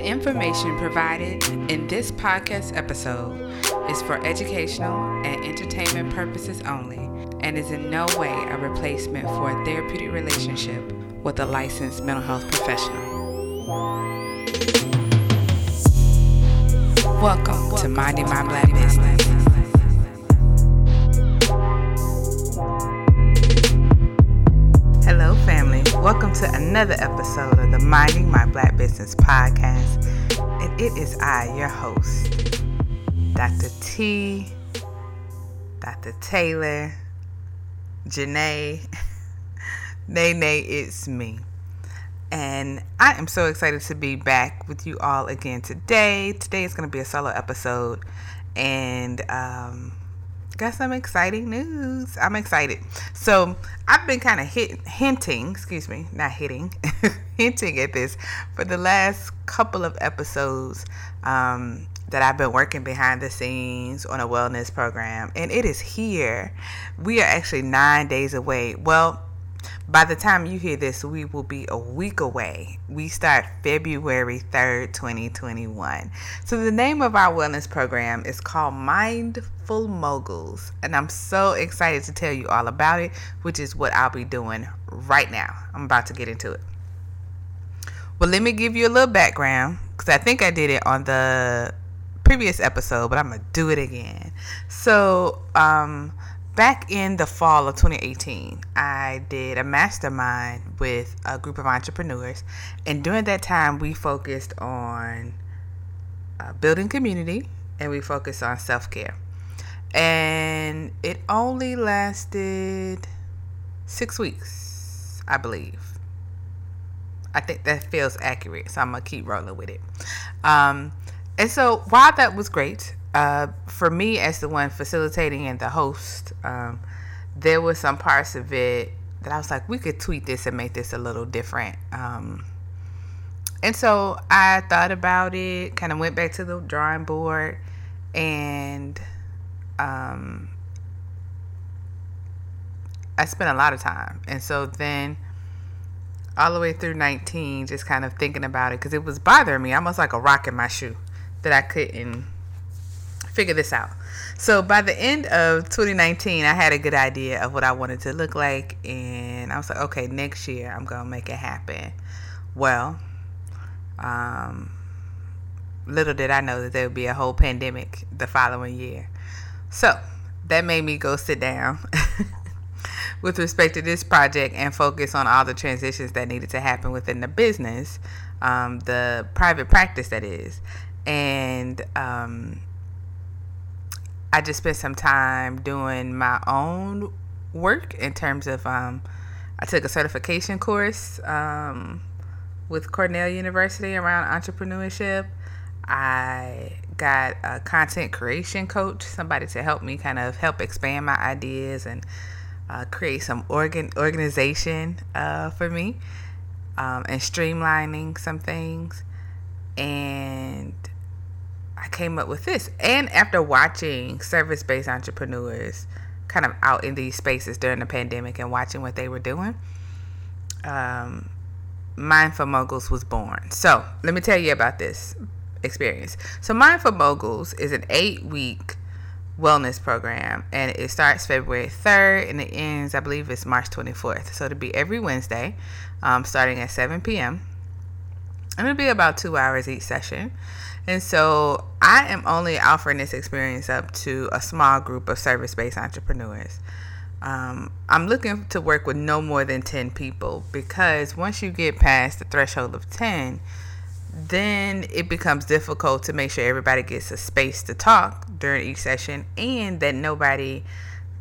The information provided in this podcast episode is for educational and entertainment purposes only and is in no way a replacement for a therapeutic relationship with a licensed mental health professional. Welcome to Minding My Black Business. Welcome to another episode of the Minding My Black Business podcast. And it is I, your host, Dr. T, Dr. Taylor, Janae, Nene, it's me. And I am so excited to be back with you all again today. Today is going to be a solo episode. And um, got some exciting news. I'm excited. So I've been kind of hit, hinting, excuse me, not hitting, hinting at this for the last couple of episodes um, that I've been working behind the scenes on a wellness program, and it is here. We are actually nine days away. Well, by the time you hear this, we will be a week away. We start February 3rd, 2021. So, the name of our wellness program is called Mindful Moguls, and I'm so excited to tell you all about it, which is what I'll be doing right now. I'm about to get into it. Well, let me give you a little background because I think I did it on the previous episode, but I'm going to do it again. So, um, back in the fall of 2018, I did a mastermind with a group of entrepreneurs. And during that time, we focused on uh, building community and we focused on self care. And it only lasted six weeks, I believe. I think that feels accurate, so I'm gonna keep rolling with it. Um, and so while that was great, uh, for me as the one facilitating and the host, um, there were some parts of it that I was like, we could tweak this and make this a little different. Um, and so I thought about it, kind of went back to the drawing board, and um, I spent a lot of time. And so then all the way through 19, just kind of thinking about it, because it was bothering me, almost like a rock in my shoe that I couldn't figure this out. So by the end of 2019, I had a good idea of what I wanted to look like, and I was like, okay, next year I'm gonna make it happen. Well, um, little did I know that there would be a whole pandemic the following year. So that made me go sit down with respect to this project and focus on all the transitions that needed to happen within the business, um, the private practice that is. And um, I just spent some time doing my own work in terms of um, I took a certification course um, with Cornell University around entrepreneurship. I got a content creation coach, somebody to help me kind of help expand my ideas and uh, create some organ organization uh, for me um, and streamlining some things. And I came up with this. And after watching service based entrepreneurs kind of out in these spaces during the pandemic and watching what they were doing, um, Mindful Moguls was born. So let me tell you about this experience. So, Mindful Moguls is an eight week wellness program and it starts February 3rd and it ends, I believe, it's March 24th. So, it'll be every Wednesday um, starting at 7 p.m. And it'll be about two hours each session. And so I am only offering this experience up to a small group of service based entrepreneurs. Um, I'm looking to work with no more than 10 people because once you get past the threshold of 10, then it becomes difficult to make sure everybody gets a space to talk during each session and that nobody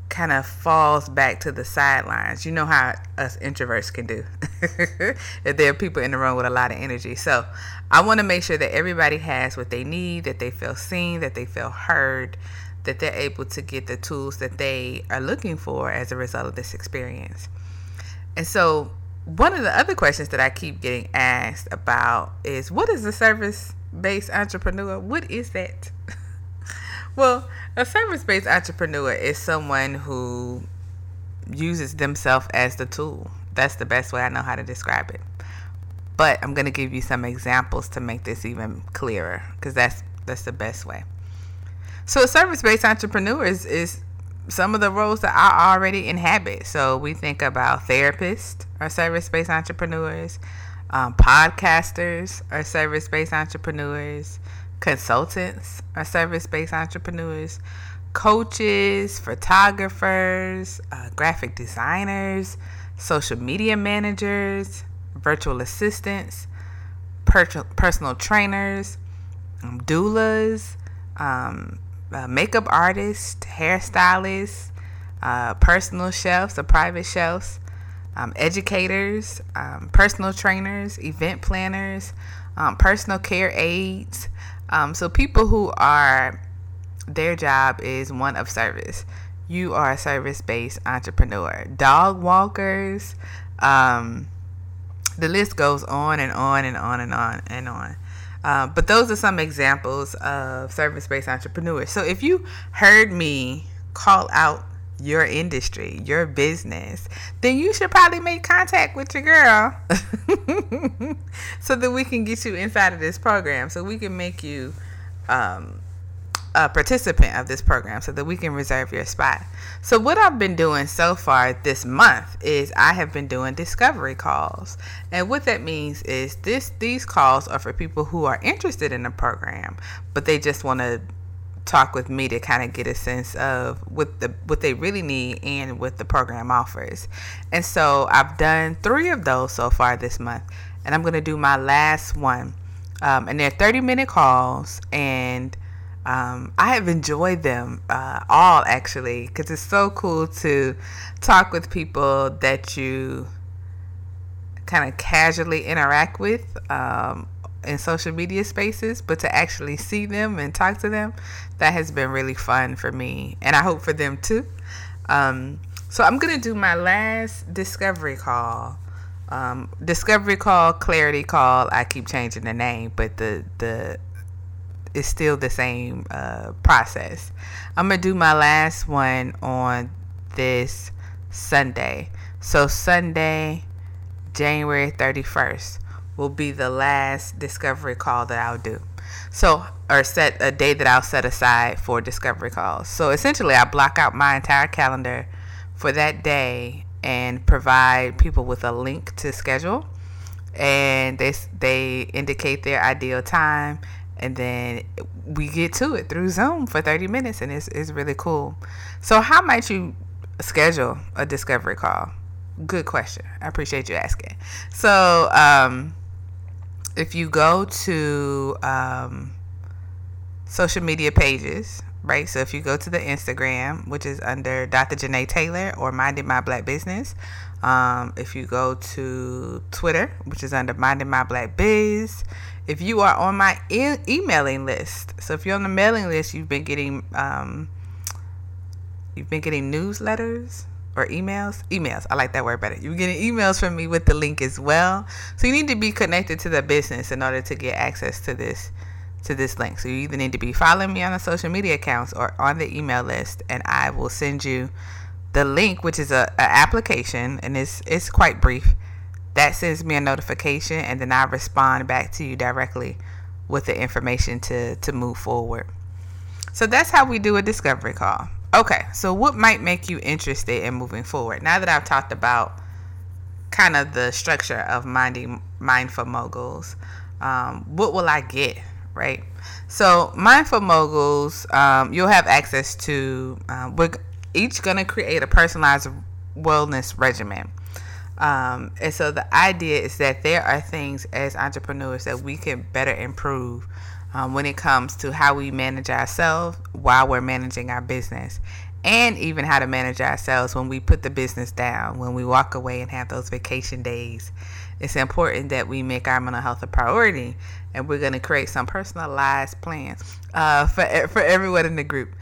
kind of falls back to the sidelines. You know how us introverts can do if there are people in the room with a lot of energy. So I want to make sure that everybody has what they need, that they feel seen, that they feel heard, that they're able to get the tools that they are looking for as a result of this experience. And so one of the other questions that I keep getting asked about is what is a service based entrepreneur? What is that? well, a service based entrepreneur is someone who uses themselves as the tool. That's the best way I know how to describe it. but I'm going to give you some examples to make this even clearer because that's that's the best way. So, a service-based entrepreneur is is some of the roles that I already inhabit. So we think about therapists or service-based entrepreneurs, um, podcasters are service-based entrepreneurs, consultants are service-based entrepreneurs, coaches, photographers, uh, graphic designers, social media managers, virtual assistants, per- personal trainers, um, doulas, um, uh, makeup artists, hairstylists, uh, personal chefs or private chefs, um, educators, um, personal trainers, event planners, um, personal care aides. Um, so people who are their job is one of service. You are a service-based entrepreneur. Dog walkers. Um, the list goes on and on and on and on and on. Uh, but those are some examples of service based entrepreneurs. So if you heard me call out your industry, your business, then you should probably make contact with your girl so that we can get you inside of this program so we can make you um, a participant of this program so that we can reserve your spot. So, what I've been doing so far this month is I have been doing discovery calls. And what that means is this these calls are for people who are interested in the program, but they just want to talk with me to kind of get a sense of what the what they really need and what the program offers. And so I've done three of those so far this month, and I'm going to do my last one. Um, and they're 30 minute calls, and um, I have enjoyed them uh, all actually because it's so cool to talk with people that you kind of casually interact with um, in social media spaces, but to actually see them and talk to them, that has been really fun for me, and I hope for them too. Um, so I'm gonna do my last discovery call. Um, discovery call, clarity call. I keep changing the name, but the the it's still the same uh, process. I'm gonna do my last one on this Sunday. So Sunday, January 31st, will be the last discovery call that I'll do. So, or set a day that I'll set aside for discovery calls. So essentially, I block out my entire calendar for that day and provide people with a link to schedule and they they indicate their ideal time and then we get to it through Zoom for 30 minutes, and it's, it's really cool. So, how might you schedule a discovery call? Good question. I appreciate you asking. So, um, if you go to um, social media pages, right? So, if you go to the Instagram, which is under Dr. Janae Taylor or Minding My Black Business, um, if you go to Twitter, which is under Minding My Black Biz, if you are on my e- emailing list, so if you're on the mailing list, you've been getting um, you've been getting newsletters or emails. Emails, I like that word better. You're getting emails from me with the link as well. So you need to be connected to the business in order to get access to this to this link. So you either need to be following me on the social media accounts or on the email list, and I will send you the link, which is a, a application, and it's it's quite brief that sends me a notification and then I respond back to you directly with the information to to move forward. So that's how we do a discovery call. Okay, so what might make you interested in moving forward? Now that I've talked about kind of the structure of minding mindful moguls, um, what will I get? Right. So mindful moguls, um, you'll have access to. Uh, we're each gonna create a personalized wellness regimen. Um, and so the idea is that there are things as entrepreneurs that we can better improve um, when it comes to how we manage ourselves while we're managing our business, and even how to manage ourselves when we put the business down, when we walk away and have those vacation days. It's important that we make our mental health a priority, and we're going to create some personalized plans uh, for for everyone in the group.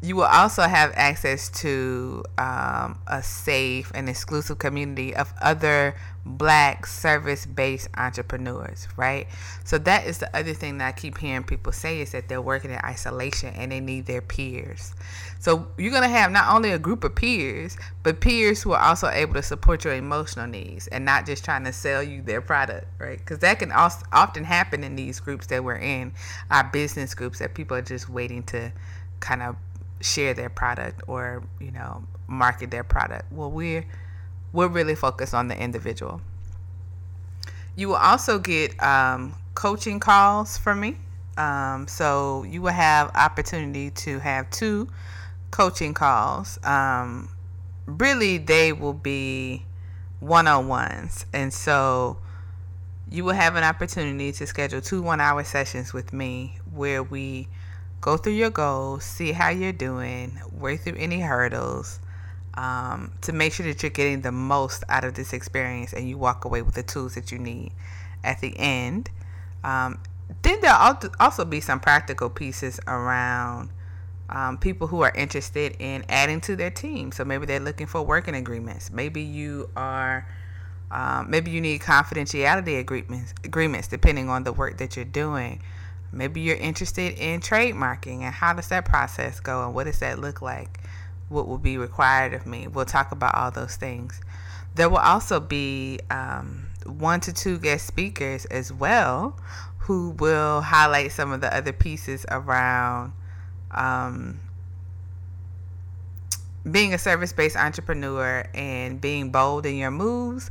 You will also have access to um, a safe and exclusive community of other black service based entrepreneurs, right? So that is the other thing that I keep hearing people say is that they're working in isolation and they need their peers. So you're going to have not only a group of peers, but peers who are also able to support your emotional needs and not just trying to sell you their product, right? Because that can often happen in these groups that we're in, our business groups, that people are just waiting to kind of share their product or you know market their product. Well we're we're really focused on the individual. You will also get um, coaching calls from me. Um, so you will have opportunity to have two coaching calls. Um, really they will be one-on-ones. And so you will have an opportunity to schedule two one-hour sessions with me where we go through your goals, see how you're doing, work through any hurdles um, to make sure that you're getting the most out of this experience and you walk away with the tools that you need at the end. Um, then there'll also be some practical pieces around um, people who are interested in adding to their team. So maybe they're looking for working agreements. Maybe you are. Um, maybe you need confidentiality agreements, agreements depending on the work that you're doing. Maybe you're interested in trademarking and how does that process go and what does that look like? What will be required of me? We'll talk about all those things. There will also be um, one to two guest speakers as well who will highlight some of the other pieces around um, being a service based entrepreneur and being bold in your moves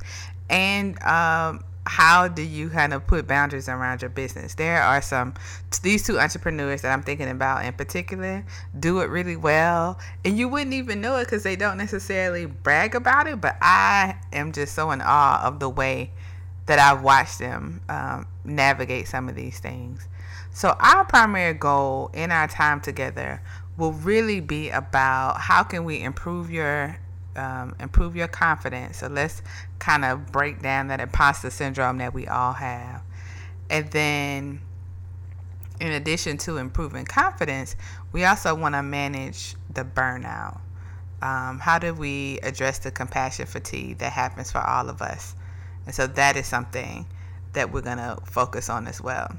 and um, how do you kind of put boundaries around your business? There are some, these two entrepreneurs that I'm thinking about in particular do it really well. And you wouldn't even know it because they don't necessarily brag about it. But I am just so in awe of the way that I've watched them um, navigate some of these things. So, our primary goal in our time together will really be about how can we improve your um, improve your confidence. So let's kind of break down that imposter syndrome that we all have. And then, in addition to improving confidence, we also want to manage the burnout. Um, how do we address the compassion fatigue that happens for all of us? And so that is something that we're going to focus on as well.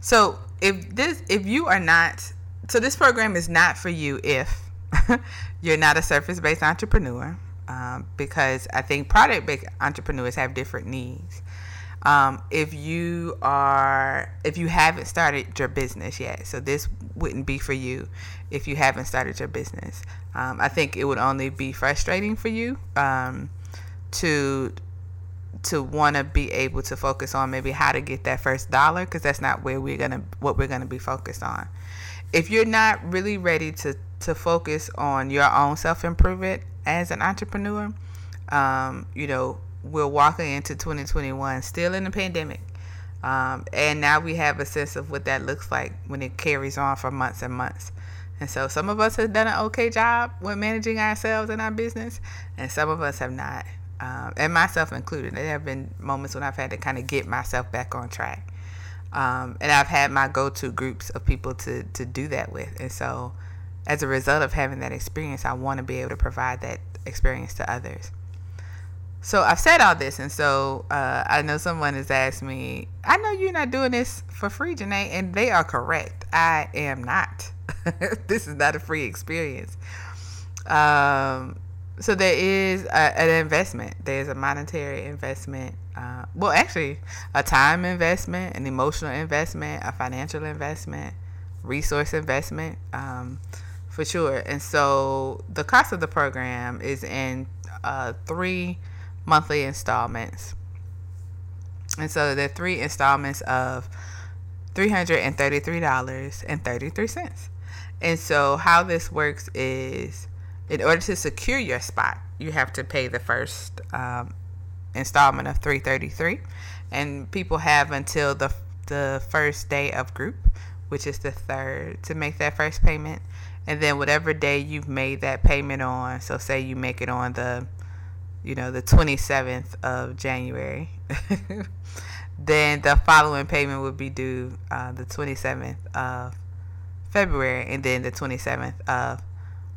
So if this if you are not so this program is not for you if you're not a surface based entrepreneur um, because I think product based entrepreneurs have different needs. Um, if you are if you haven't started your business yet so this wouldn't be for you if you haven't started your business um, i think it would only be frustrating for you um, to to want to be able to focus on maybe how to get that first dollar because that's not where we're gonna what we're gonna be focused on if you're not really ready to to focus on your own self improvement as an entrepreneur, um, you know, we're walking into 2021 still in the pandemic. Um, and now we have a sense of what that looks like when it carries on for months and months. And so some of us have done an okay job with managing ourselves and our business, and some of us have not. Um, and myself included. There have been moments when I've had to kind of get myself back on track. Um, and I've had my go to groups of people to, to do that with. And so as a result of having that experience, I want to be able to provide that experience to others. So I've said all this, and so uh, I know someone has asked me, I know you're not doing this for free, Janae, and they are correct. I am not. this is not a free experience. Um, so there is a, an investment. There's a monetary investment. Uh, well, actually, a time investment, an emotional investment, a financial investment, resource investment. Um, for sure. And so the cost of the program is in uh, three monthly installments. And so are three installments of $333.33. And so how this works is in order to secure your spot, you have to pay the first um, installment of 333 and people have until the the first day of group, which is the third, to make that first payment and then whatever day you've made that payment on so say you make it on the you know the 27th of january then the following payment would be due uh, the 27th of february and then the 27th of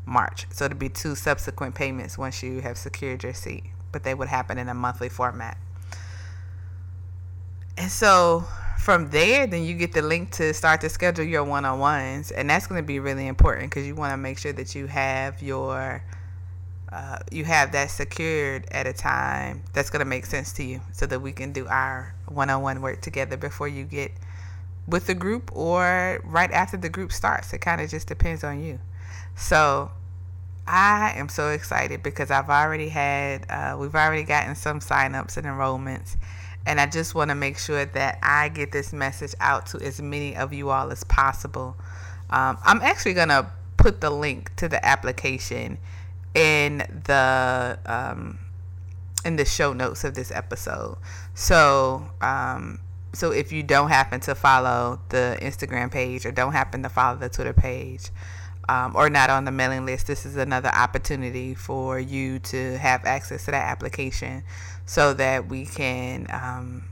March. So it'd be two subsequent payments once you have secured your seat, but they would happen in a monthly format. And so from there, then you get the link to start to schedule your one on ones. And that's going to be really important because you want to make sure that you have your. Uh, you have that secured at a time that's going to make sense to you so that we can do our one-on-one work together before you get with the group or right after the group starts it kind of just depends on you so i am so excited because i've already had uh, we've already gotten some signups and enrollments and I just want to make sure that I get this message out to as many of you all as possible. Um, I'm actually going to put the link to the application in the um, in the show notes of this episode. So um, so if you don't happen to follow the Instagram page or don't happen to follow the Twitter page, um, or not on the mailing list, this is another opportunity for you to have access to that application so that we can um,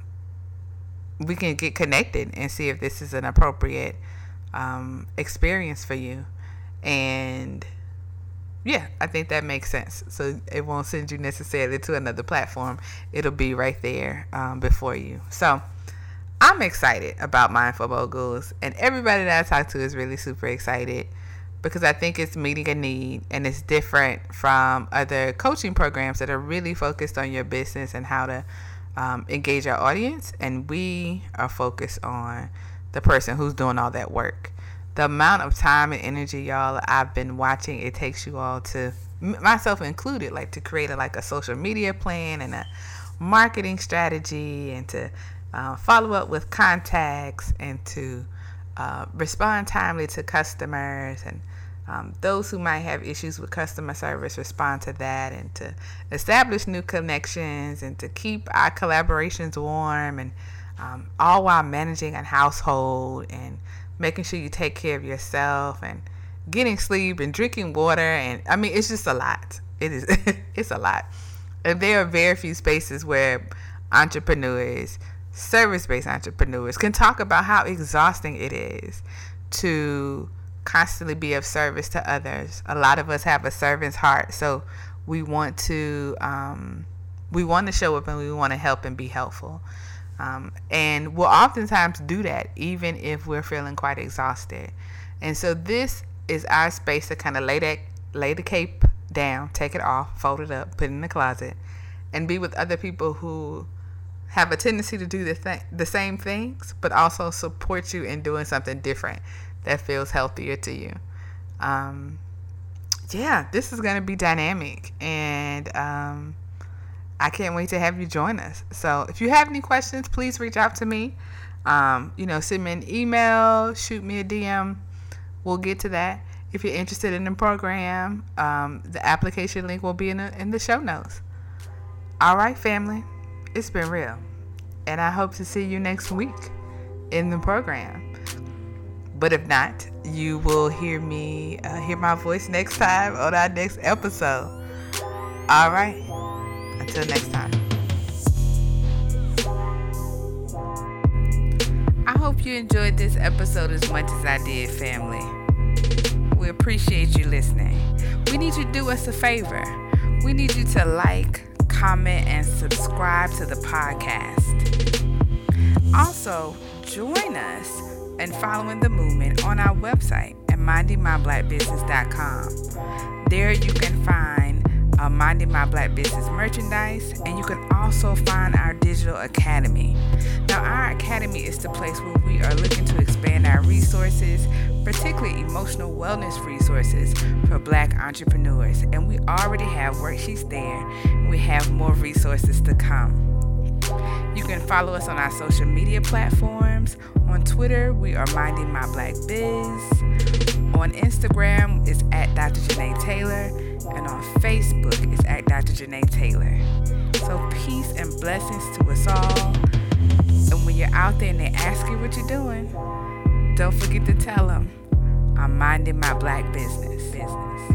we can get connected and see if this is an appropriate um, experience for you. And yeah, I think that makes sense. So it won't send you necessarily to another platform. It'll be right there um, before you. So I'm excited about Mindful Moguls, and everybody that I talk to is really super excited because I think it's meeting a need and it's different from other coaching programs that are really focused on your business and how to um, engage our audience. And we are focused on the person who's doing all that work. The amount of time and energy, y'all, I've been watching, it takes you all to, myself included, like to create a, like a social media plan and a marketing strategy and to uh, follow up with contacts and to uh, respond timely to customers and um, those who might have issues with customer service respond to that and to establish new connections and to keep our collaborations warm and um, all while managing a household and making sure you take care of yourself and getting sleep and drinking water and I mean it's just a lot. It is it's a lot. And there are very few spaces where entrepreneurs, service-based entrepreneurs can talk about how exhausting it is to constantly be of service to others. A lot of us have a servant's heart, so we want to um, we want to show up and we want to help and be helpful. Um, and we'll oftentimes do that even if we're feeling quite exhausted. And so this is our space to kind of lay that lay the cape down, take it off, fold it up, put it in the closet, and be with other people who have a tendency to do the th- the same things, but also support you in doing something different that feels healthier to you. Um, yeah, this is going to be dynamic, and um, I can't wait to have you join us. So, if you have any questions, please reach out to me. Um, you know, send me an email, shoot me a DM. We'll get to that. If you're interested in the program, um, the application link will be in the, in the show notes. All right, family, it's been real. And I hope to see you next week in the program. But if not, you will hear me, uh, hear my voice next time on our next episode. All right. Until next time. I hope you enjoyed this episode as much as I did, family. We appreciate you listening. We need you to do us a favor. We need you to like, comment, and subscribe to the podcast. Also, join us in following the movement on our website at mindingmyblackbusiness.com. There you can find uh, Minding My Black Business merchandise, and you can also find our digital academy. Now, our academy is the place where we are looking to expand our resources, particularly emotional wellness resources for black entrepreneurs. And we already have worksheets there, we have more resources to come. You can follow us on our social media platforms. On Twitter, we are Minding My Black Biz. On Instagram, it's at Dr. Janae Taylor. And on Facebook, it's at Dr. Janae Taylor. So peace and blessings to us all. And when you're out there and they ask you what you're doing, don't forget to tell them, I'm minding my black business. business.